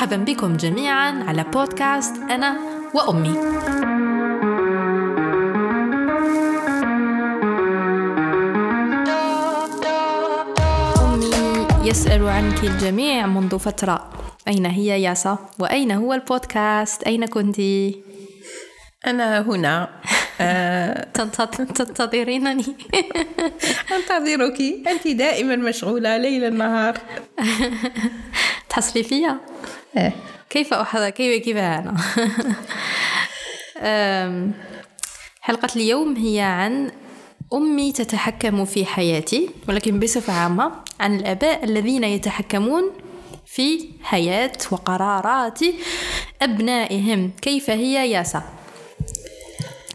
مرحبا بكم جميعا على بودكاست أنا وأمي أمي يسأل عنك الجميع منذ فترة أين هي ياسا؟ وأين هو البودكاست؟ أين كنت؟ أنا هنا آه، تنتظ- تنتظرينني أنتظرك أنت دائما مشغولة ليل نهار تحصلي فيا؟ كيف أحضر كيف كيف أنا حلقة اليوم هي عن أمي تتحكم في حياتي ولكن بصفة عامة عن الآباء الذين يتحكمون في حياة وقرارات أبنائهم كيف هي ياسا؟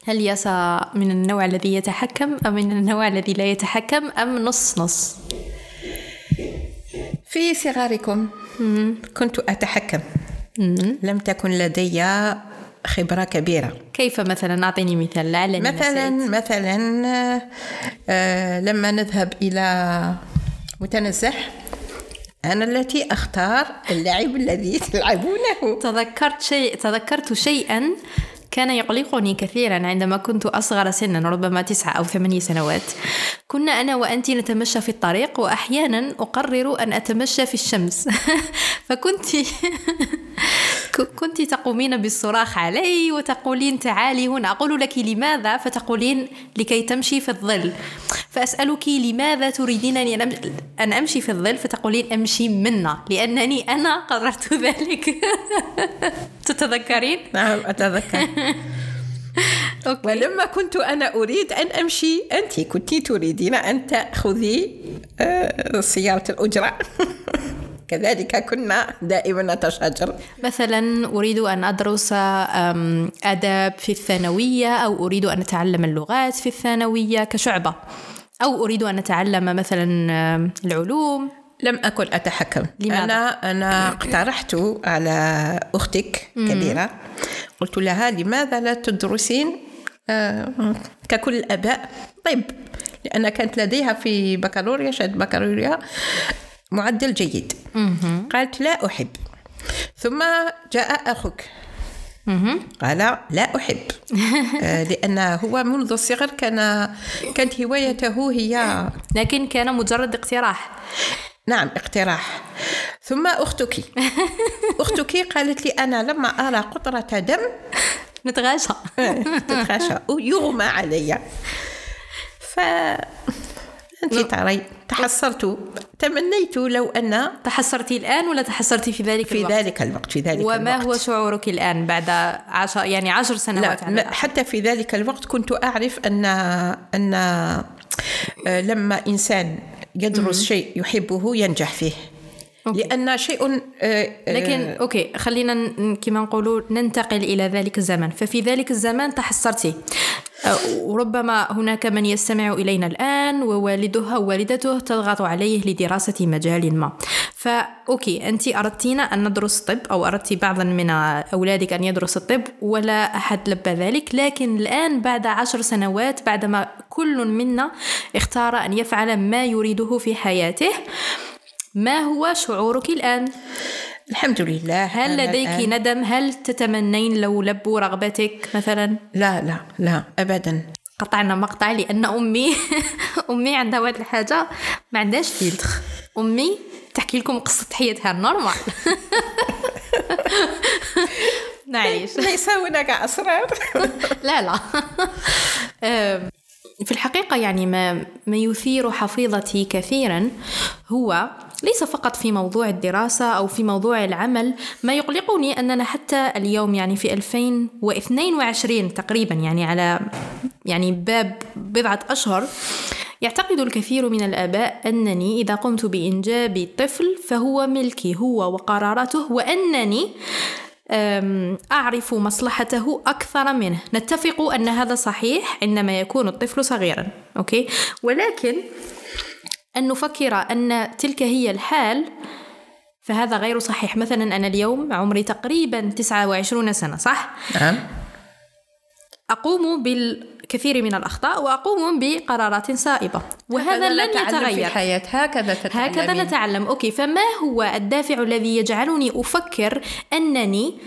هل ياسا من النوع الذي يتحكم أم من النوع الذي لا يتحكم أم نص نص؟ في صغاركم. كنت أتحكم. لم تكن لدي خبرة كبيرة. كيف مثلا؟ أعطيني مثال لعلني مثلا نسيت. مثلا آه، لما نذهب إلى متنزه أنا التي أختار اللعب الذي تلعبونه. تذكرت شيء تذكرت شيئا كان يقلقني كثيرا عندما كنت أصغر سنا ربما تسعة أو ثمانية سنوات. كنا أنا وأنت نتمشى في الطريق وأحيانا أقرر أن أتمشى في الشمس. فكنت كنت تقومين بالصراخ علي وتقولين تعالي هنا. أقول لك لماذا؟ فتقولين لكي تمشي في الظل. فأسألك لماذا تريدين أن أم- أن أمشي في الظل؟ فتقولين أمشي منا لأنني أنا قررت ذلك. تتذكرين؟ نعم أتذكر. أوكي. ولما كنت أنا أريد أن أمشي أنت كنت تريدين أن تأخذي آه، سيارة الأجرة. كذلك كنا دائما نتشاجر. مثلا أريد أن أدرس أم، آداب في الثانوية أو أريد أن أتعلم اللغات في الثانوية كشعبة أو أريد أن أتعلم مثلا العلوم. لم أكن أتحكم. لماذا؟ أنا أنا اقترحت على أختك كبيرة. قلت لها لماذا لا تدرسين آه، ككل الآباء طب لأن كانت لديها في بكالوريا شهادة بكالوريا. معدل جيد. قالت لا أحب. ثم جاء أخوك. قال لا أحب. آه، لأن هو منذ الصغر كان كانت هوايته هي لكن كان مجرد اقتراح. نعم اقتراح. ثم أختك. أختك قالت لي أنا لما أرى قطرة دم نتغاشى. تتخشى يغمى علي. ف ترى تحسرت. تمنيت لو أن تحسرتي الآن ولا تحسرتي في ذلك في الوقت؟ ذلك الوقت في ذلك وما الوقت. هو شعورك الآن بعد عشر يعني عشر سنوات لا على؟ حتى في ذلك الوقت كنت أعرف أن أن آه، لما إنسان يدرس شيء يحبه ينجح فيه. okay. لأن شيء آه، آه، لكن okay خلينا كما نقولوا ننتقل إلى ذلك الزمن ففي ذلك الزمان تحسرتي أه، وربما هناك من يستمع إلينا الآن ووالده أو والدته تضغط عليه لدراسة مجال ما. ف okay أنت اردتين أن ندرس طب أو أردت بعضا من أولادك أن يدرس الطب ولا أحد لبى ذلك. لكن الآن بعد عشر سنوات بعدما كل منا اختار أن يفعل ما يريده في حياته ما هو شعورك الآن؟ الحمد لله. هل لديك الآن- ندم؟ هل تتمنين لو لبوا رغبتك مثلا؟ لا لا لا أبدا. قطعنا مقطع لأن أمي أمي عندها واحد الحاجة. ما عندهاش فيلتر أمي تحكي لكم قصة حياتها normal معليش. ليس هناك أسرار. لا لا. في الحقيقة يعني ما ما يثير حفيظتي كثيرا هو ليس فقط في موضوع الدراسة أو في موضوع العمل ما يقلقني أننا حتى اليوم يعني في 2022 تقريبا يعني على يعني باب بضعة أشهر يعتقد الكثير من الآباء أنني إذا قمت بإنجاب طفل فهو ملكي هو وقراراته وأنني أعرف مصلحته أكثر منه. نتفق أن هذا صحيح عندما يكون الطفل صغيرا okay؟ ولكن أن نفكر أن تلك هي الحال فهذا غير صحيح. مثلا أنا اليوم عمري تقريبا 29 سنة صح؟ نعم. أقوم بال كثير من الأخطاء وأقوم بقرارات صائبة وهذا لن نتعلم في يتغير. الحياة هكذا تتعلمين. هكذا نتعلم. okay فما هو الدافع الذي يجعلني أفكر أنني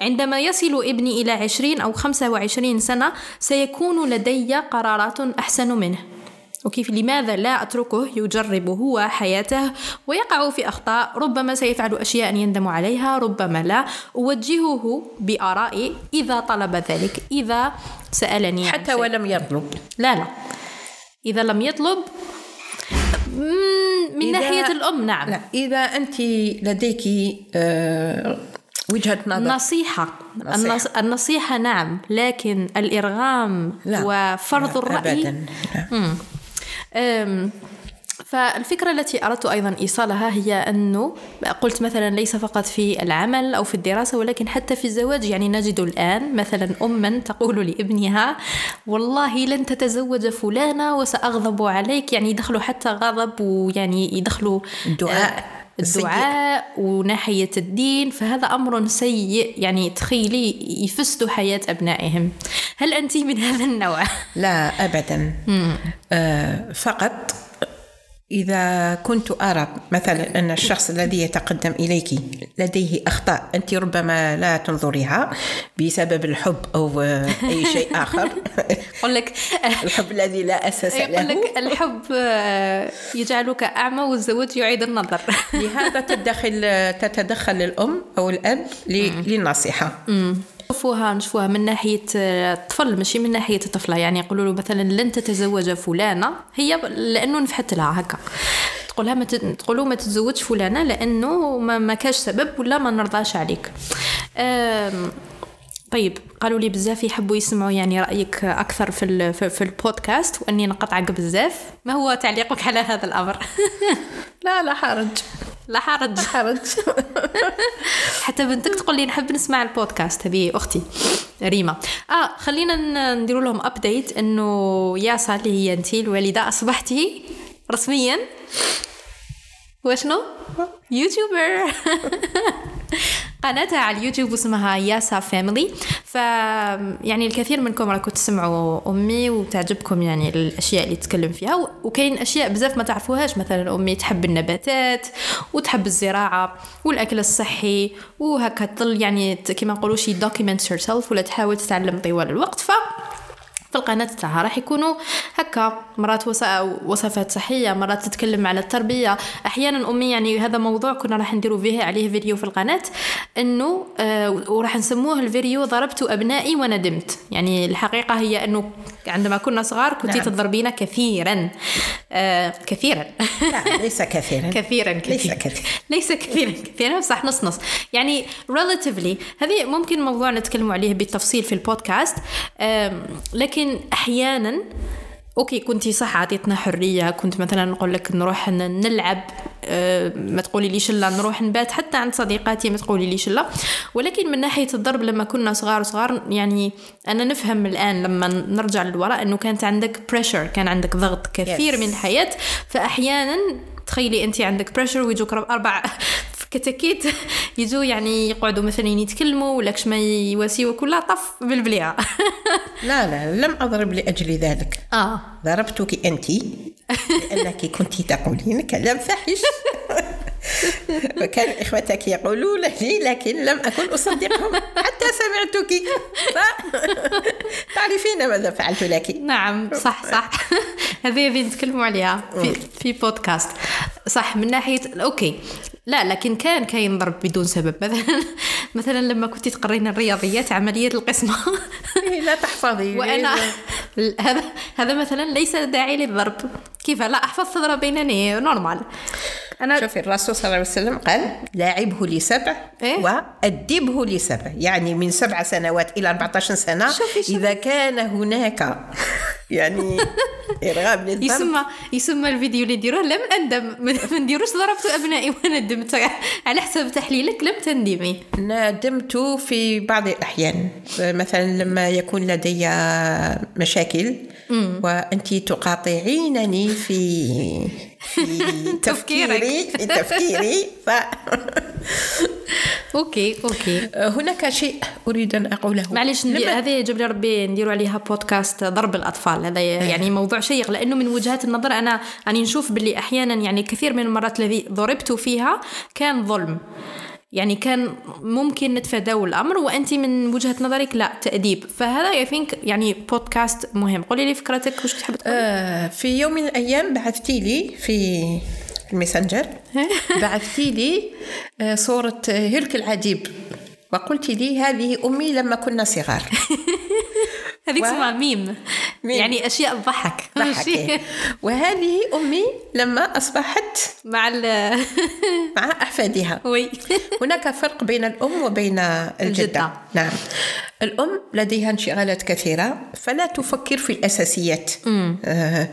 عندما يصل ابني إلى عشرين أو خمسة وعشرين سنة سيكون لدي قرارات أحسن منه؟ وكيف لماذا لا أتركه يجرب هو حياته ويقع في أخطاء ربما سيفعل أشياء يندم عليها ربما لا. أوجهه بآرائي إذا طلب ذلك إذا سألني حتى. ولم يطلب. لا لا. إذا لم يطلب من إذا- ناحية الأم نعم. لا إذا أنت لديك آه، وجهة نظر. نصيحة. نصيحة. النص... النصيحة نعم لكن الإرغام لا. وفرض لا، الرأي؟ أبدا. لا. فالفكرة التي أردت أيضا إيصالها هي أنه قلت مثلا ليس فقط في العمل أو في الدراسة ولكن حتى في الزواج. يعني نجد الآن مثلا أما تقول لابنها والله لن تتزوج فلانة وسأغضب عليك. يعني يدخلوا حتى غضب ويعني يدخلوا الدعاء الدعاء وناحية الدين فهذا أمر سيء يعني تخيلي يفسدوا حياة أبنائهم. هل أنت من هذا النوع؟ لا أبدا. آه، فقط إذا كنت أرى مثلا أن الشخص الذي يتقدم إليك لديه أخطاء أنت ربما لا تنظريها بسبب الحب أو أي شيء آخر. يقول لك الحب الذي لا أساس يقول له. لك الحب آه، يجعلك أعمى والزواج يعيد النظر. لهذا تدخل تتدخل الأم أو الأب للنصيحة نشوفوها نشوفوها من ناحية آه، الطفل ماشي من ناحية الطفلة. يعني يقولوا له مثلا لن تتزوج فلانة هي لأنه نفحت لها هكا. تقولها ما تقولوا ما تتزوجش فلانة لأنه ما, ما كاش سبب ولا ما نرضاش عليك. آم، طيب قالوا لي بزاف يحبوا يسمعوا يعني رأيك أكثر في في, البودكاست وأني نقطعك بزاف. ما هو تعليقك على هذا الأمر؟ لا لا حرج. لا حرج. حرج. حتى بنتك تقول لي نحب نسمع البودكاست هذه أختي ريما. آه خلينا ن- نديروا لهم update إنه ياسا اللي هي انت الوالدة أصبحتي رسميا. وشنو؟ YouTuber. قناتها على اليوتيوب اسمها ياسا family. ف يعني الكثير منكم راكم تسمعوا أمي وتعجبكم يعني الأشياء اللي تتكلم فيها. وكاين أشياء بزاف ما تعرفوهاش. مثلا أمي تحب النباتات وتحب الزراعة والأكل الصحي وهكا تظل يعني كما نقولوا شي دوكيمنت ولا تحاول تتعلم طوال الوقت. ف في القناة تاعها راح يكونوا هكا. مرات وص- وصفات صحية مرات تتكلم على التربية. أحيانا أمي يعني هذا موضوع كنا راح نديروا فيه عليه فيديو في القناة إنه آه وراح نسموه الفيديو ضربت أبنائي وندمت. يعني الحقيقة هي إنه عندما كنا صغار كنت نعم. تضربين كثيرا. آه كثيرا. لا ليس كثيرا. كثيرا ليس كثيرا. كثير. ليس كثيرا كثيرا. صح نص نص. يعني relatively هذه ممكن موضوع نتكلم عليه بالتفصيل في البودكاست. أم، لكن أحيانا okay كنتي صح عطيتنا حرية كنت مثلا نقول لك نروح نلعب أه، ما تقولي ليش لا نروح نبات حتى عند صديقاتي ما تقولي ليش لا ولكن من ناحية الضرب لما كنا صغار صغار يعني أنا نفهم الآن لما نرجع للوراء إنه كانت عندك pressure كان عندك ضغط كثير Yes. من الحياة فأحيانا تخيلي انت عندك بريشر ويجوك رب- أربع كتاكيت يجوا يعني يقعدوا مثلا يتكلموا ولا كش ما يواسيوا كلها طف بالبليعه لا لا لم أضرب لأجل ذلك. آه. ضربتك أنت لأنك كنت تقولين كلام فاحش. وكان إخوتك يقولون لي لكن لم أكن أصدقهم. حتى سمعتك. تعرفين ماذا فعلت لك. نعم صح صح. هذه اللي نتكلموا عليها في في بودكاست صح من ناحية okay. لا لكن كان كاين ضرب بدون سبب. مثلا مثلا لما كنت تقرين الرياضيات عملية القسمه إيه، لا تحفظي. وأنا هذا هذا مثلا ليس داعي للضرب. كيف؟ لا أحفظ تضربينني normal. أنا شوفي الرسول صلى الله عليه وسلم قال لاعبه لسبع إيه؟ وأدبه لسبع يعني من سبع سنوات إلى 14 سنة شوفي- شوفي. إذا كان هناك يعني إرغام للضرب يسمى يسمى الفيديو اللي نديروه لم أندم ما نديروش ضربت أبنائي وندمت على حسب تحليلك لم تندمي ندمت في بعض الأحيان مثلا لما يكون لدي مشاكل وأنت تقاطعينني في. تفكيري تفكيري ف okay okay. آه، هناك شيء أريد أن أقوله. معليش هذه جاب لي ربي نديروا عليها بودكاست ضرب الأطفال. هذا يعني موضوع شيق لأنه من وجهات النظر أنا أني نشوف باللي أحيانا يعني كثير من المرات الذي ضربت فيها كان ظلم. يعني كان ممكن نتفاداو الأمر وأنت من وجهة نظرك لا تأديب. فهذا I think يعني بودكاست مهم. قولي لي فكرتك وش تحب تقول آه، في يوم من الأيام بعثتي لي في الماسنجر بعثتي لي آه، صورة آه، هلك العجيب. وقلت لي هذه أمي لما كنا صغار. هذيك و- اسمها ميم. ميم. يعني أشياء تضحك ضحك وهذه أمي لما أصبحت مع ال مع أحفادها oui هناك فرق بين الأم وبين الجدة الجدة. نعم الأم لديها انشغالات كثيرة فلا تفكر في الأساسيات. آه،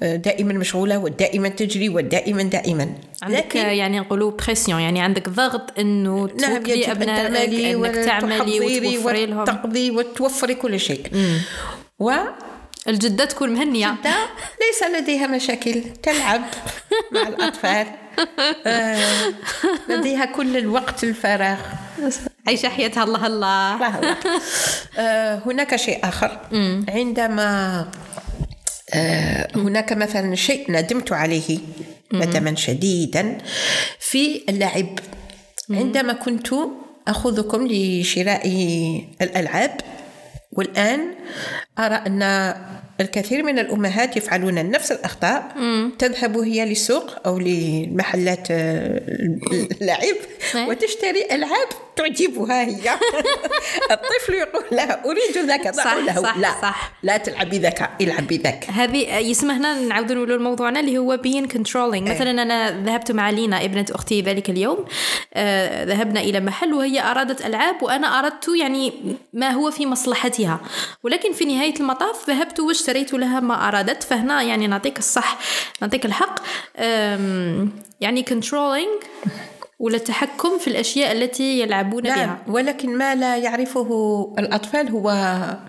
آه، دائما مشغولة ودائما تجري ودائما دائما. عندك يعني نقولوا pression يعني عندك ضغط إنه نعم توكلي أبنائك إنك تعملي وتوفري لهم. وتقضي وتوفري كل شيء. و الجدة تكون مهنية. لا ليس لديها مشاكل تلعب مع الأطفال. آه، لديها كل الوقت الفراغ. عايشة حياتها الله الله. الله. آه، هناك شيء آخر. عندما آه، هناك مثلا شيء ندمت عليه ندما شديدا في اللعب. عندما كنت أخذكم لشراء الألعاب والآن أرى أن الكثير من الأمهات يفعلون نفس الأخطاء تذهب هي للسوق أو لمحلات آه، اللعب إيه. وتشتري ألعاب تعجبها هي. الطفل يقول لها أريد ذاك. صح، له صح، لا صح. لا تلعبي ذاك العبي ذاك هذه يسمى هنا نعاود نقولوا موضوعنا اللي هو being controlling. مثلا أنا ذهبت مع لينا ابنة أختي ذلك اليوم آه ذهبنا إلى محل وهي أرادت ألعاب وأنا أردت يعني ما هو في مصلحتها. ولكن في نهايه المطاف ذهبت واشتريت لها ما أرادت فهنا يعني نعطيك الصح نعطيك الحق. يعني controlling. ولا التحكم في الأشياء التي يلعبون نعم بها. ولكن ما لا يعرفه الأطفال هو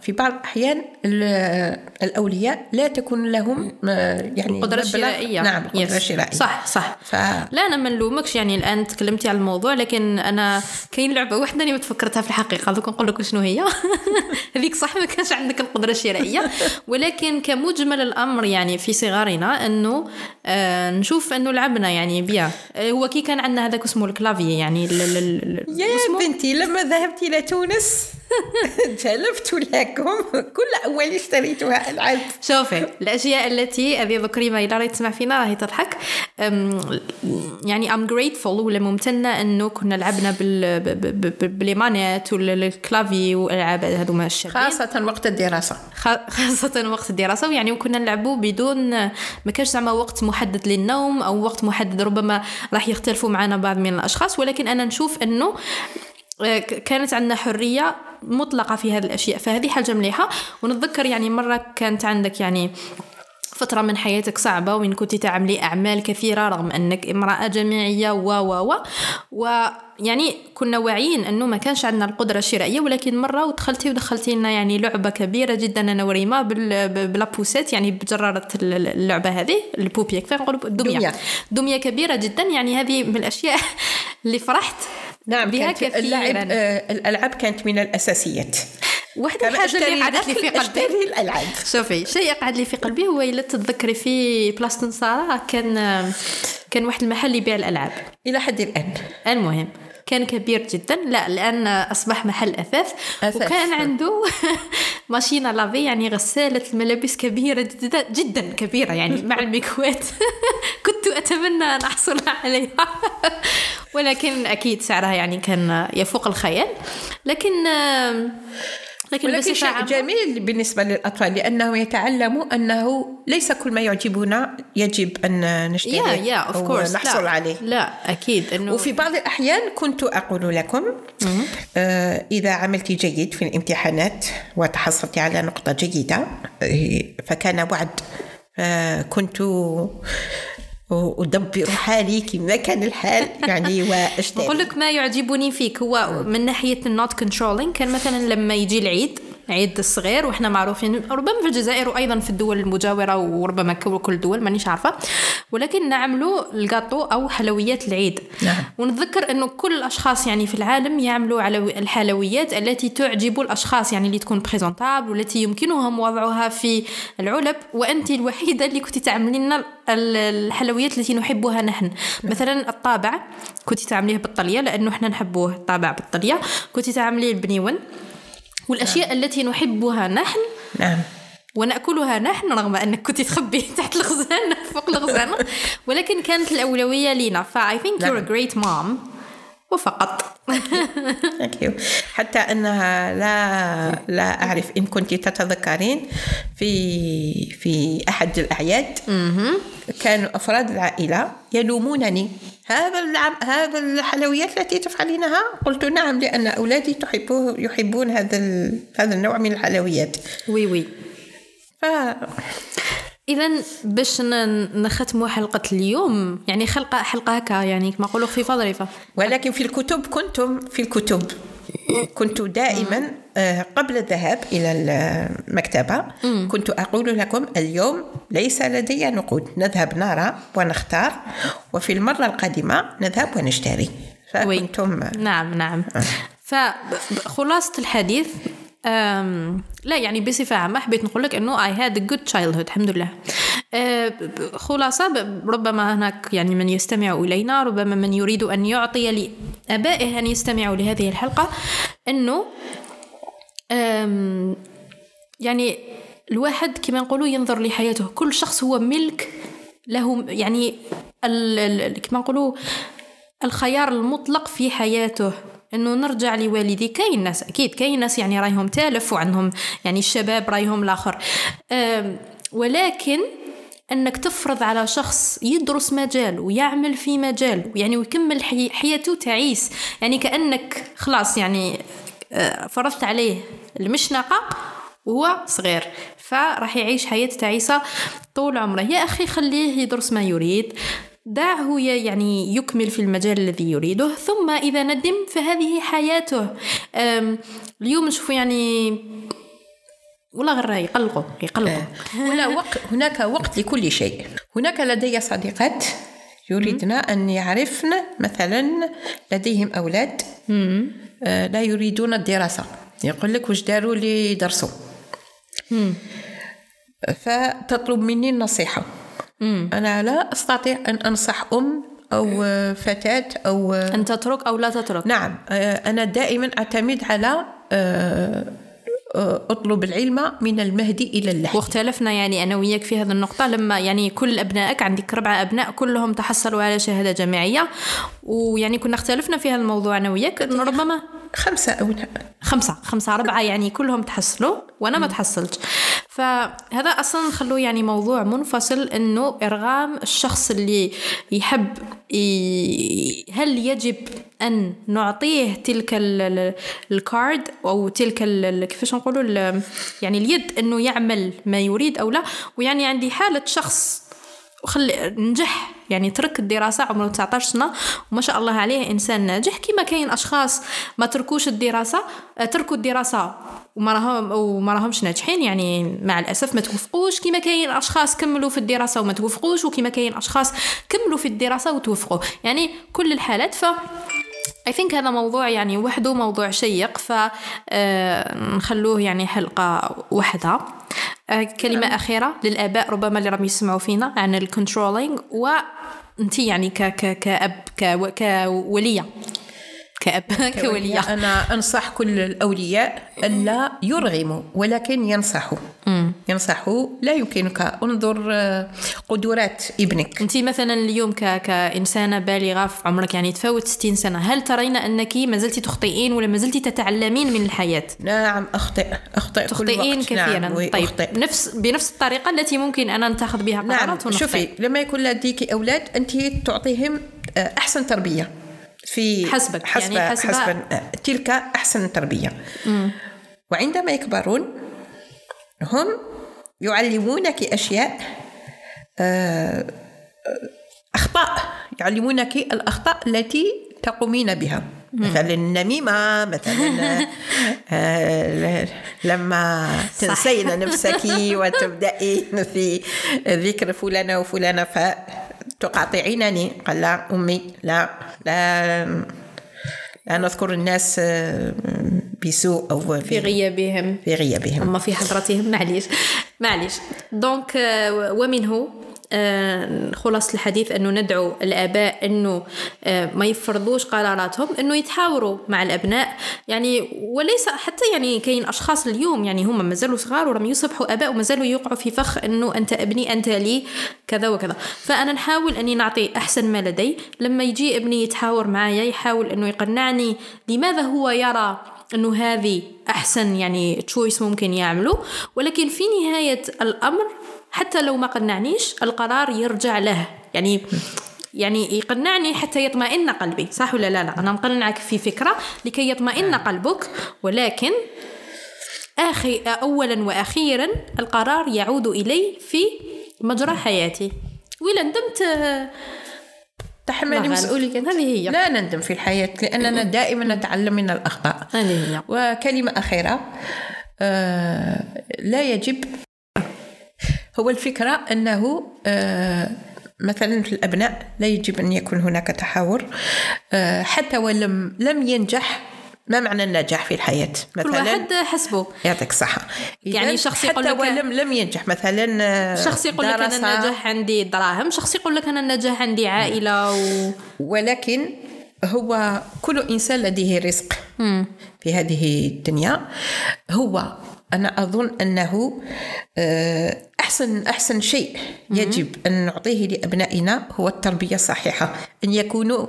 في بعض الأحيان ال- الأولياء لا تكون لهم آه، يعني قدرة شرائية. نعم قدرة. شرائية. صح صح. ف... لا أنا ما نلومكش يعني الآن تكلمتي على الموضوع لكن أنا كاين لعبة واحدة أنا تفكرتها في الحقيقة دوك نقول لكم شنو هي. هذيك صح ما كانش عندك القدرة الشرائية. ولكن كمجمل الأمر يعني في صغارنا أنه آه نشوف أنه لعبنا يعني بيا آه، هو كي كان عندنا هذاك اسمه الكلافي يعني ال- ال- ال- يا اسمه؟ بنتي لما ذهبت إلى تونس جلبت لكم. كل أول اشتريتها ألعاب شوفي الأشياء التي هذه ذكري ما راهي تسمع فينا راهي تضحك. يعني ام grateful ولا ممتنة أنه كنا لعبنا بال ب- ب- ب- باليمانات والكلافي والألعاب هذوما الشابين خاصة وقت الدراسة. خاصة وقت الدراسة يعني وكنا نلعبوا بدون ما كانش زعما وقت محدد للنوم أو وقت محدد ربما راح يختلفوا معنا بعض من الأشخاص ولكن أنا نشوف أنه كانت عندنا حرية مطلقة في هذه الأشياء فهذه حاجة مليحة. ونتذكر يعني مرة كانت عندك يعني فترة من حياتك صعبة وين كنت تعملي أعمال كثيرة رغم أنك امرأة جامعية و و و. ويعني كنا واعيين أنه ما كانش عندنا القدرة الشرائية ولكن مرة ودخلتي ودخلتي لنا يعني لعبة كبيرة جدا. أنا وريما بال- ب- بلابوسات يعني بجرارة ال- اللعبة هذه البوبيا كيف نقولوا الدمية دمية. دمية كبيرة جدا. يعني هذه من الأشياء اللي فرحت نعم بها كانت اللعب كثيرا آه، الألعاب كانت من الأساسيات. واحدة الحاجة اللي قعدت لي في قلبي. الألعاب. شوفي شيء قعد لي في قلبي هو إلا تتذكري في بلاصه نصارى كان كان واحد المحل يبيع الألعاب. إلى حد الآن. المهم كان كبير جدا. لا الان أصبح محل أثاث. أثاث. وكان عنده ماشينه لافي يعني غسالة الملابس كبيرة جدا جدا كبيرة يعني مع المكوات كنت أتمنى أن أحصل عليها. ولكن أكيد سعرها يعني كان يفوق الخيال. لكن لكن ولكن شيء عامة- جميل بالنسبة للأطفال لأنهم يتعلموا أنه ليس كل ما يعجبنا يجب أن نشتريه يا اوف أو كورس نحصل لا عليه. لا أكيد إنه وفي بعض الأحيان كنت أقول لكم آه إذا عملت جيد في الامتحانات وتحصلت على نقطة جيدة آه، فكان وعد فكنت أدبر حالي كما كان الحال. يعني وأشتري نقول لك ما يعجبني فيك هو من ناحية ال not controlling كان مثلا لما يجي العيد عيد الصغير وإحنا معروفين ربما في الجزائر وأيضا في الدول المجاورة وربما كل الدول مانيش عارفة. ولكن نعملوا الجاتو أو حلويات العيد. نعم. ونتذكر إنه كل الأشخاص يعني في العالم يعملوا على الحلويات التي تعجب الأشخاص يعني اللي تكون présentable والتي يمكنهم وضعها في العلب. وأنت الوحيدة اللي كنت تعملين لنا الحلويات التي نحبها نحن. مثلا الطابع كنت تعمليه بالطلية لأنه إحنا نحبوه الطابع بالطلية. كنت تعمليه البنيون. والأشياء نعم. التي نحبها نحن. نعم. ونأكلها نحن رغم أنك كنت تخبي تحت الخزانه فوق الخزانه ولكن كانت الأولوية لنا ف I think you're great mom وفقط. حتى أنها لا لا أعرف إن كنت تتذكرين في في أحد الأعياد. كانوا أفراد العائلة يلومونني. هذا العم هذا الحلويات التي تفعلينها؟ قلت نعم لأن أولادي تحبوه يحبون هذا هذا النوع من الحلويات. وي وي. ف اذا باش نختموا حلقة اليوم يعني خلقه حلقة هكا يعني كما نقولوا خفيفه ظريفه ولكن في الكتب كنتم في الكتب. كنت دائما آه، قبل الذهاب إلى المكتبة. كنت أقول لكم اليوم ليس لدي نقود. نذهب نرى ونختار وفي المرة القادمة نذهب ونشتري. فكنتم نعم نعم. آه. فخلاصة الحديث لا يعني بصفة عامة حبيت نقول لك إنه I had a good childhood الحمد لله. أه خلاصة ربما هناك يعني من يستمع إلينا ربما من يريد أن يعطي لآبائه أن يستمعوا لهذه الحلقة إنه يعني الواحد كما نقولوا ينظر لحياته. كل شخص هو ملك له يعني كما نقولوا الخيار المطلق في حياته. إنه نرجع لوالدي. كاين ناس أكيد كاين ناس يعني رايهم تالف وعندهم يعني الشباب رايهم الآخر. ولكن إنك تفرض على شخص يدرس مجال ويعمل في مجال يعني ويكمل حي حياته تعيس. يعني كأنك خلاص يعني آه، فرضت عليه المشنقة وهو صغير فراح يعيش حياة تعيسة طول عمره. يا أخي خليه يدرس ما يريد. دعه يعني يكمل في المجال الذي يريده. ثم إذا ندم فهذه حياته. اليوم نشوف يعني ولا غير يقلقوا يقلقوا آه. ولا وقت هناك وقت لكل شيء. هناك لدي صديقات يريدن أن يعرفن مثلا لديهم أولاد. آه، لا يريدون الدراسة. يقول لك واش داروا لي درسوا. فتطلب مني النصيحة. مم. أنا لا أستطيع أن أنصح أم أو فتاة أو أن تترك أو لا تترك. نعم أنا دائما أعتمد على أطلب العلم من المهدي إلى اللحد واختلفنا يعني أنا وياك في هذه النقطة. لما يعني كل أبنائك عندك ربع أبناء كلهم تحصلوا على شهادة جامعية. ويعني كنا اختلفنا في هذا الموضوع أنا وياك. ربما خمسة أو خمسة خمسة أربعة يعني كلهم تحصلوا وأنا ما تحصلت فهذا أصلا نخلوه يعني موضوع منفصل إنه إرغام الشخص اللي يحب هل يجب أن نعطيه تلك الكارد أو تلك كيفاش نقولوا يعني اليد إنه يعمل ما يريد أو لا؟ ويعني عندي حالة شخص وخلي نجح. يعني ترك الدراسة عمره 19 سنة وما شاء الله عليه إنسان ناجح. كما كاين أشخاص ما تركوش الدراسة آه، تركوا الدراسة وما راهم وما راهمش ناجحين. يعني مع الأسف ما توفقوش. كما كاين أشخاص كملوا في الدراسة وما توفقوش وكما كاين أشخاص كملوا في الدراسة وتوفقوا. يعني كل الحالات. ف I think هذا موضوع يعني وحده موضوع شيق. فنخلوه يعني حلقة واحدة. آه، كلمة نعم. أخيرة للآباء ربما اللي راهم يسمعوا فينا عن ال controlling وأنت يعني ك ك كأب كولية كأب كولية أنا أنصح كل الأولياء ألا يرغموا ولكن ينصحوا. ينصحوا. لا يمكنك. انظر آه، قدرات ابنك. أنت مثلا اليوم ك... كإنسانة بالغة في عمرك يعني تفاوت 60 سنة هل ترين أنك ما زلت تخطئين ولا ما زلت تتعلمين من الحياة؟ نعم أخطئ. أخطئ تخطئين كل وقت. كثيرا. نعم طيب. أخطئ. نفس بنفس الطريقة التي ممكن أنا نتخذ بها قرارات نعم. شوفي لما يكون لديك أولاد أنت تعطيهم آه، أحسن تربية. في حسبك حسب يعني حسب, حسب تلك أحسن تربية. مم. وعندما يكبرون هم يعلمونك أشياء آه، أخطاء يعلمونك الأخطاء التي تقومين بها. مثلا النميمة مثلا آه، لما تنسين نفسك وتبدأين في ذكر فلانة وفلانة فتقاطعينني قال لا أمي لا لا لا نذكر الناس آه، بسوء أو في غيابهم في غيابهم أما في حضرتهم معليش. معليش. دونك آه، ومنه آه، خلاص الحديث أنه ندعو الآباء أنه آه، ما يفرضوش قراراتهم أنه يتحاوروا مع الأبناء. يعني وليس حتى يعني كاين أشخاص اليوم يعني هم مازالوا صغار ولم يصبحوا آباء ومازالوا يوقعوا في فخ أنه أنت أبني أنت لي كذا وكذا. فأنا نحاول أني نعطي أحسن ما لدي. لما يجي ابني يتحاور معايا يحاول أنه يقنعني لماذا هو يرى إنه هذه أحسن يعني تشويس ممكن يعمله ولكن في نهاية الأمر حتى لو ما قنعنيش القرار يرجع له. يعني يعني يقنعني حتى يطمئن قلبي صح ولا لا؟ لا أنا مقنعك في فكرة لكي يطمئن قلبك. ولكن آخي اولا وأخيرا القرار يعود إلي في مجرى حياتي. ولا ندمت تحملي مسؤولية. هذه هي. لا نندم في الحياة لأننا دائما نتعلم من الأخطاء. هذه هي. وكلمة أخيرة آه لا يجب هو الفكرة أنه آه مثلا في الأبناء لا يجب أن يكون هناك تحاور آه حتى ولم لم ينجح ما معنى النجاح في الحياة؟ مثلا كل واحد حسبه. يعطيك الصحة. يعني شخص يقول لك حتى ولم لم ينجح مثلا شخص يقول لك أنا النجاح عندي دراهم شخص يقول لك أنا النجاح عندي عائلة و... ولكن هو كل إنسان لديه رزق في هذه الدنيا. هو أنا أظن أنه أحسن أحسن شيء يجب أن نعطيه لأبنائنا هو التربية الصحيحة. أن يكونوا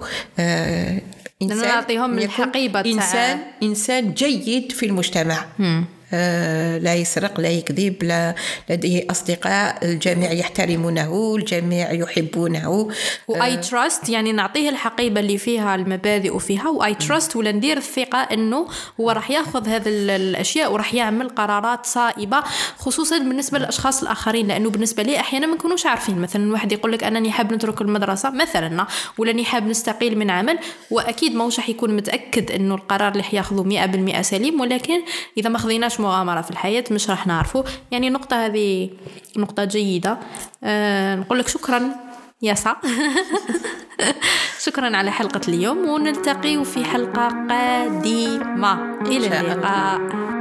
إنسان نعطيهم الحقيبة إنسان إنسان جيد في المجتمع مم. آه، لا يسرق لا يكذب لا لديه أصدقاء الجميع يحترمونه الجميع يحبونه. و I trust يعني نعطيه الحقيبة اللي فيها المبادئ وفيها و I trust ولا ندير الثقة أنه هو راح يأخذ هذه الأشياء وراح يعمل قرارات صائبة خصوصا بالنسبة للأشخاص الآخرين. لأنه بالنسبة لي أحيانا ما نكونوش عارفين. مثلا واحد يقول لك أنني حاب نترك المدرسة مثلا ولا حاب نستقيل من عمل وأكيد موش راح يكون متأكد أنه القرار اللي حياخذه 100% سليم ولكن إذا ما خذيناش مغامرة في الحياة مش راح نعرفه. يعني النقطة هذه نقطة جيدة. أه نقول لك شكرا ياسا. شكرا على حلقة اليوم ونلتقي في حلقة قادمة. إلى اللقاء.